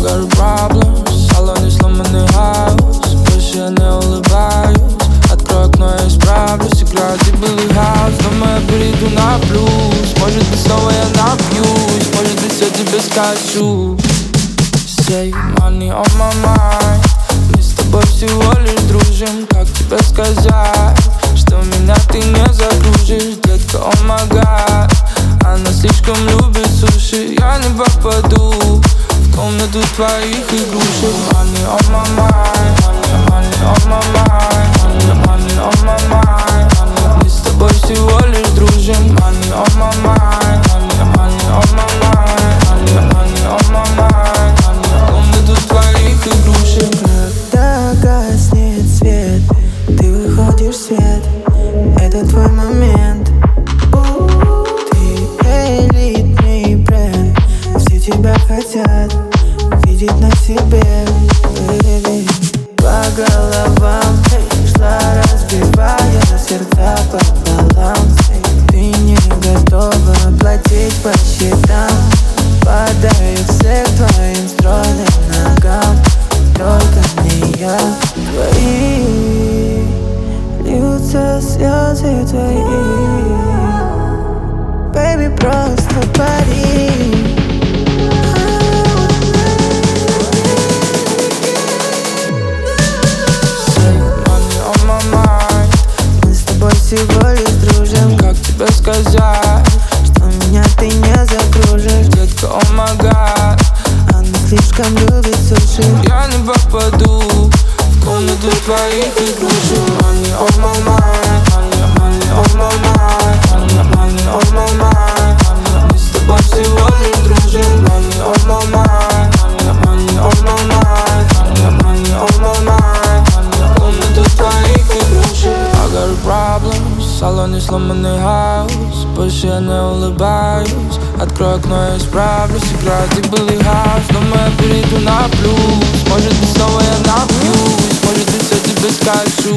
Got a problem. В салоне сломанный хаос Больше я не улыбаюсь Открой окно, я исправлюсь Играет дебилый хаос Думаю, я перейду на плюс Может быть, снова я напьюсь Может быть, я тебе скажу Say money on my mind. Мы с тобой всего лишь дружим Как тебе сказать Что меня ты не загружишь Детка, о oh my Она слишком любит суши Я не попаду комнату твоих игрушек. Money on my mind. Money, on my mind. Money, on my mind. Мы с тобой всего лишь дружим. Money on my mind. Money, on my mind. Money, on my mind. Комнату твоих игрушек. Когда гаснет свет. Ты выходишь в свет. Это твой момент. Ты элитный бренд. Все тебя хотят Видеть на себе baby. По головам Шла разбивая сердца пополам Ты не готова платить по счетам. Падаю всех твоим стройным ногам. Только не я Твои Льются слезы твои. Baby, просто пари всего лишь дружим. Как тебе сказать Что меня ты не закружишь Детка, о oh Она слишком любит суши. Я не попаду В комнату твоих игрушек. Money on my mind салоне сломанный хаос Больше я не улыбаюсь Открой окно, я исправлюсь Играет дебилый хаос Думаю, я перейду на плюс. Может снова я напьюсь Может быть, я тебе скажу